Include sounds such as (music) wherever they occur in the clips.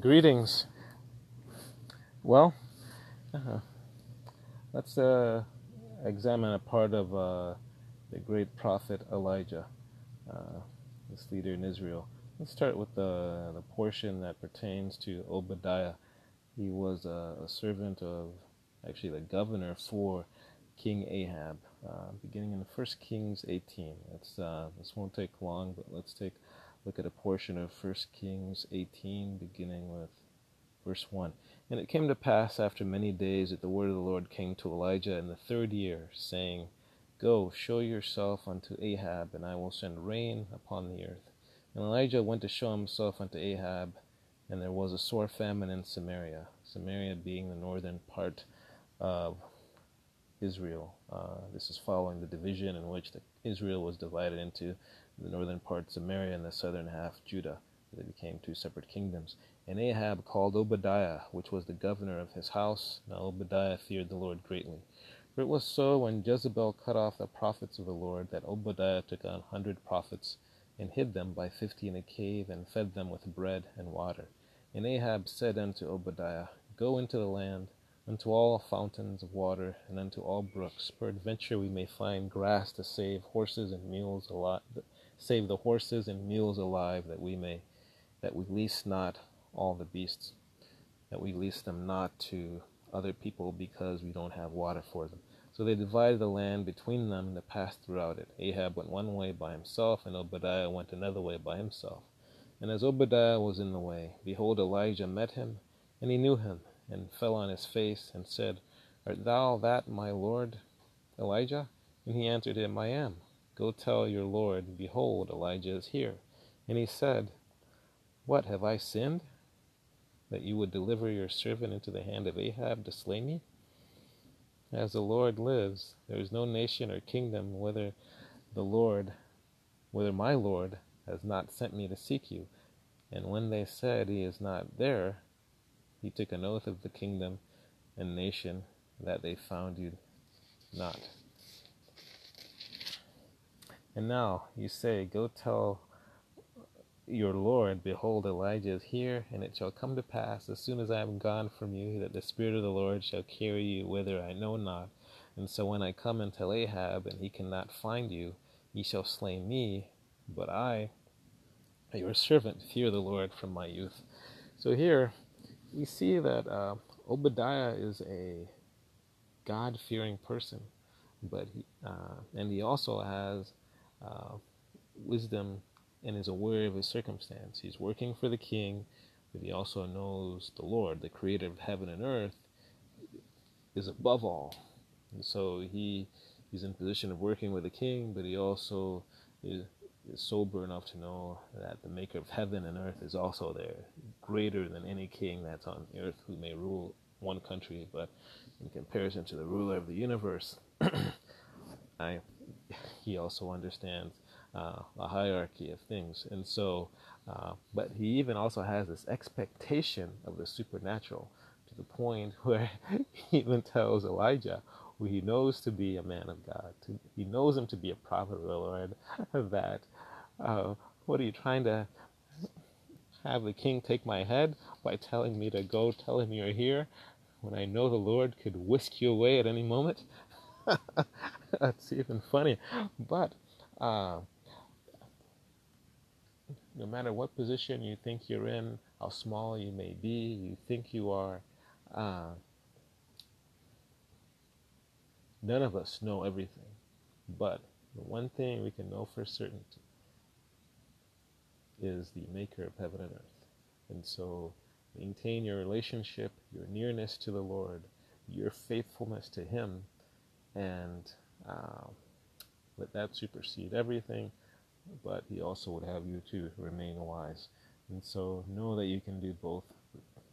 Greetings. Well, uh, let's uh, examine a part of uh, the great prophet Elijah, uh, this leader in Israel. Let's start with the, the portion that pertains to Obadiah. He was a, a servant of, actually, the governor for King Ahab, uh, beginning in 1 Kings 18. Let's, uh, this won't take long, but let's take look at a portion of 1 Kings 18, beginning with verse 1. And it came to pass after many days that the word of the Lord came to Elijah in the third year, saying, Go, show yourself unto Ahab, and I will send rain upon the earth. And Elijah went to show himself unto Ahab, and there was a sore famine in Samaria, Samaria being the northern part of Israel. Uh, this is following the division in which the, Israel was divided into the northern part Samaria and the southern half Judah. They became two separate kingdoms. And Ahab called Obadiah, which was the governor of his house. Now Obadiah feared the Lord greatly. For it was so when Jezebel cut off the prophets of the Lord that Obadiah took an hundred prophets and hid them by fifty in a cave and fed them with bread and water. And Ahab said unto Obadiah, Go into the land, unto all fountains of water, and unto all brooks. Peradventure we may find grass to save horses and mules alive, save the horses and mules alive, that we may, that we lease not all the beasts, that we lease them not to other people because we don't have water for them. So they divided the land between them to pass throughout it. Ahab went one way by himself, and Obadiah went another way by himself. And as Obadiah was in the way, behold, Elijah met him, and he knew him, and fell on his face, and said, Art thou that my lord Elijah? And he answered him, I am. Go tell your Lord, Behold, Elijah is here. And he said, What, have I sinned? That you would deliver your servant into the hand of Ahab to slay me? As the Lord lives, there is no nation or kingdom whether the Lord, whether my Lord has not sent me to seek you. And when they said he is not there, he took an oath of the kingdom and nation that they found you not. And now you say, Go tell your Lord, Behold, Elijah is here, and it shall come to pass, as soon as I am gone from you, that the Spirit of the Lord shall carry you whither I know not. And so when I come and tell Ahab, and he cannot find you, he shall slay me, but I, your servant, fear the Lord from my youth. So here we see that uh, Obadiah is a God fearing person, but he, uh, and he also has uh, wisdom and is aware of his circumstance. He's working for the king, but he also knows the Lord, the creator of heaven and earth, is above all. And so he he's in position of working with the king, but he also is, is sober enough to know that the maker of heaven and earth is also there, greater than any king that's on earth who may rule one country, but in comparison to the ruler of the universe, (clears throat) I he also understands uh, a hierarchy of things. And so, uh, but he even also has this expectation of the supernatural to the point (laughs) where he even tells Elijah, who he knows to be a man of God, to, he knows him to be a prophet of the Lord, (laughs) that uh, what are you trying to have the king take my head by telling me to go tell him you're here when I know the Lord could whisk you away at any moment? (laughs) That's even funny. But uh, no matter what position you think you're in, how small you may be, you think you are, uh, none of us know everything. But the one thing we can know for certain is the maker of heaven and earth. And so maintain your relationship, your nearness to the Lord, your faithfulness to Him, and uh, let that supersede everything. But He also would have you to remain wise. And so know that you can do both.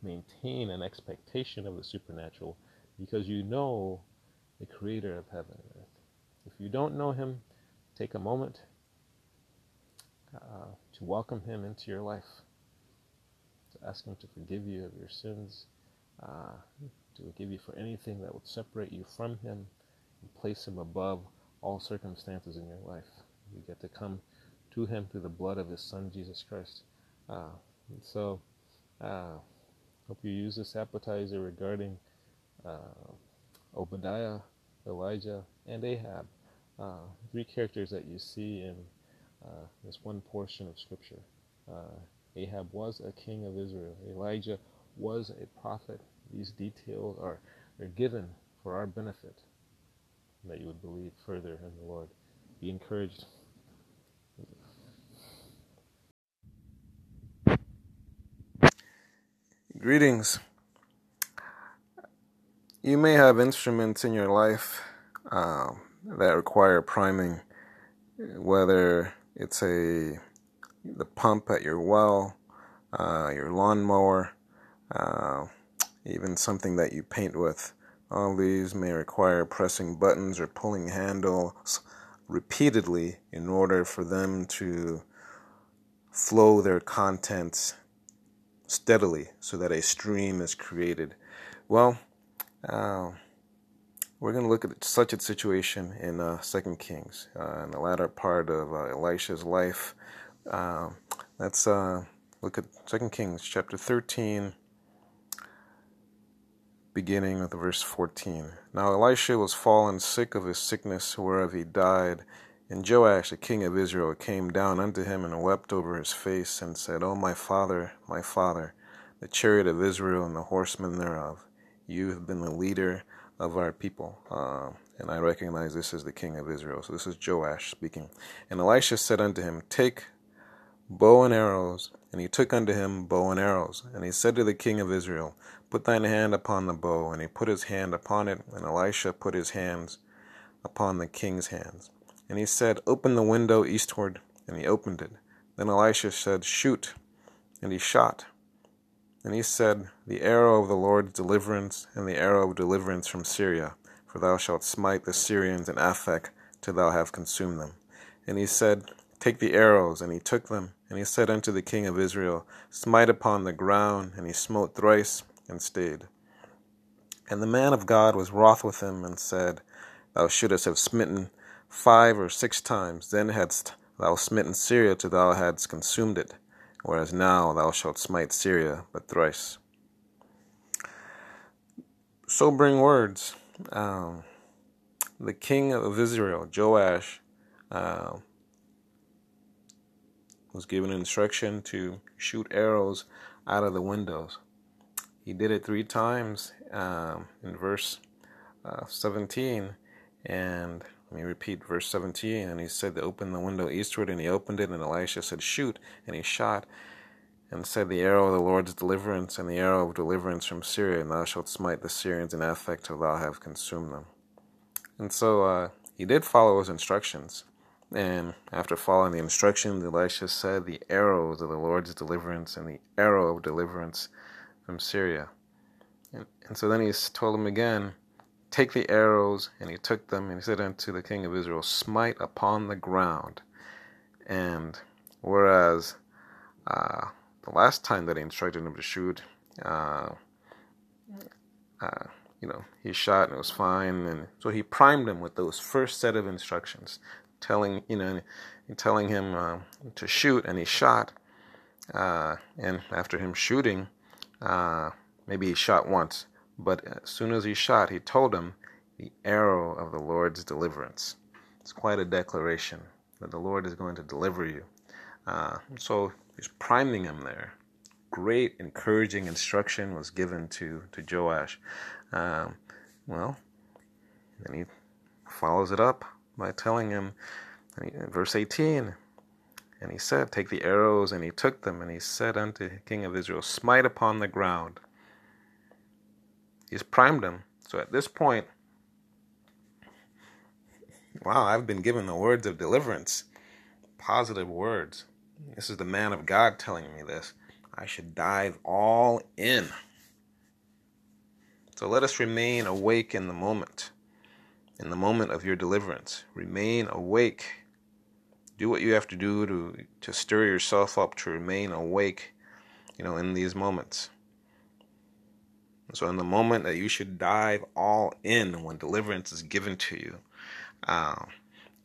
Maintain an expectation of the supernatural because you know the creator of heaven and earth. If you don't know Him, take a moment uh, to welcome Him into your life, to ask Him to forgive you of your sins, uh, to forgive you for anything that would separate you from Him place Him above all circumstances in your life. You get to come to Him through the blood of His Son, Jesus Christ. Uh, so, uh, hope you use this appetizer regarding uh, Obadiah, Elijah, and Ahab. Uh, three characters that you see in uh, this one portion of Scripture. Uh, Ahab was a king of Israel. Elijah was a prophet. These details are, are given for our benefit, that you would believe further in the Lord. Be encouraged. Greetings. You may have instruments in your life uh, that require priming, whether it's a the pump at your well, uh, your lawnmower, uh, even something that you paint with. All these may require pressing buttons or pulling handles repeatedly in order for them to flow their contents steadily so that a stream is created. Well, uh, we're going to look at such a situation in uh, Second Kings, uh, in the latter part of uh, Elisha's life. Uh, let's uh, look at Second Kings chapter 13, beginning with verse 14. Now Elisha was fallen sick of his sickness, whereof he died. And Joash, the king of Israel, came down unto him and wept over his face, and said, O my father, my father, the chariot of Israel and the horsemen thereof. You have been the leader of our people. Uh, and I recognize this as the king of Israel. So this is Joash speaking. And Elisha said unto him, Take bow and arrows. And he took unto him bow and arrows. And he said to the king of Israel, Put thine hand upon the bow. And he put his hand upon it. And Elisha put his hands upon the king's hands. And he said, Open the window eastward. And he opened it. Then Elisha said, Shoot. And he shot. And he said, The arrow of the Lord's deliverance, and the arrow of deliverance from Syria, for thou shalt smite the Syrians in Aphek till thou have consumed them. And he said, Take the arrows. And he took them. And he said unto the king of Israel, Smite upon the ground. And he smote thrice, and stayed. And the man of God was wroth with him, and said, Thou shouldst have smitten five or six times, then hadst thou smitten Syria till thou hadst consumed it, whereas now thou shalt smite Syria but thrice. Sobering words. Um, the king of Israel, Joash, uh, was given instruction to shoot arrows out of the windows. He did it three times um, in verse uh, 17. And let me repeat verse 17. And he said to open the window eastward, and he opened it. And Elisha said, Shoot. And he shot and said, The arrow of the Lord's deliverance, and the arrow of deliverance from Syria, and thou shalt smite the Syrians in Aphek till thou have consumed them. And so uh, he did follow his instructions. And after following the instructions, Elisha said, The arrows of the Lord's deliverance, and the arrow of deliverance from Syria. And, and so then he told him again, Take the arrows, and he took them, and he said unto the king of Israel, Smite upon the ground. And whereas uh, the last time that he instructed him to shoot, uh, uh, you know, he shot and it was fine, and so he primed him with those first set of instructions, telling you know, telling him uh, to shoot, and he shot. Uh, and after him shooting, uh, maybe he shot once, but as soon as he shot, he told him the arrow of the Lord's deliverance. It's quite a declaration that the Lord is going to deliver you. Uh, so he's priming him there. Great encouraging instruction was given to, to Joash. Um, well, then he follows it up by telling him, verse 18, and he said, Take the arrows, and he took them, and he said unto the king of Israel, Smite upon the ground. He's primed him. So at this point, wow, I've been given the words of deliverance, positive words. This is the man of God telling me this. I should dive all in. So let us remain awake in the moment, in the moment of your deliverance. Remain awake. Do what you have to do to, to stir yourself up to remain awake, you know, in these moments. So, in the moment that you should dive all in when deliverance is given to you, uh,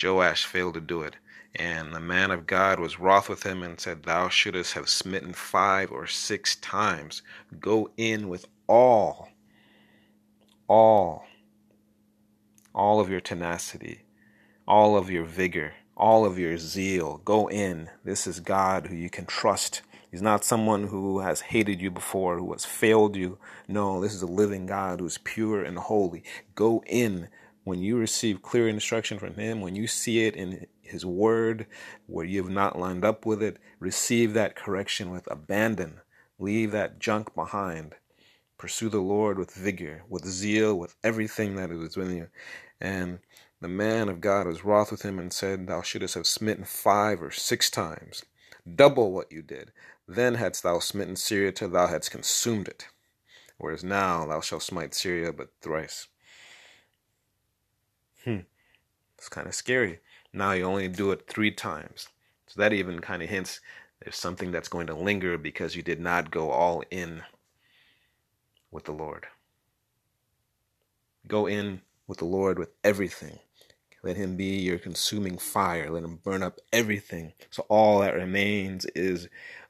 Joash failed to do it. And the man of God was wroth with him and said, Thou shouldest have smitten five or six times. Go in with all, all, all of your tenacity, all of your vigor, all of your zeal. Go in. This is God who you can trust. He's not someone who has hated you before, who has failed you. No, this is a living God who is pure and holy. Go in when you receive clear instruction from Him, when you see it in His Word, where you have not lined up with it, receive that correction with abandon. Leave that junk behind. Pursue the Lord with vigor, with zeal, with everything that is within you. And the man of God was wroth with him and said, Thou shouldst have smitten five or six times, double what you did. Then hadst thou smitten Syria till thou hadst consumed it. Whereas now thou shalt smite Syria but thrice. Hmm. It's kind of scary. Now you only do it three times. So that even kind of hints there's something that's going to linger because you did not go all in with the Lord. Go in with the Lord with everything. Let him be your consuming fire. Let him burn up everything. So all that remains is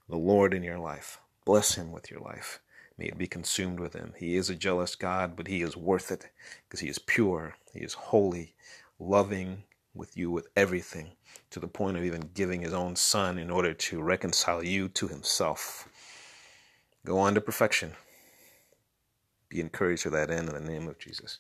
the Lord in your life. Bless him with your life. May it be consumed with him. He is a jealous God, but he is worth it because he is pure, he is holy, loving with you with everything, to the point of even giving his own son in order to reconcile you to himself. Go on to perfection. Be encouraged to that end in the name of Jesus.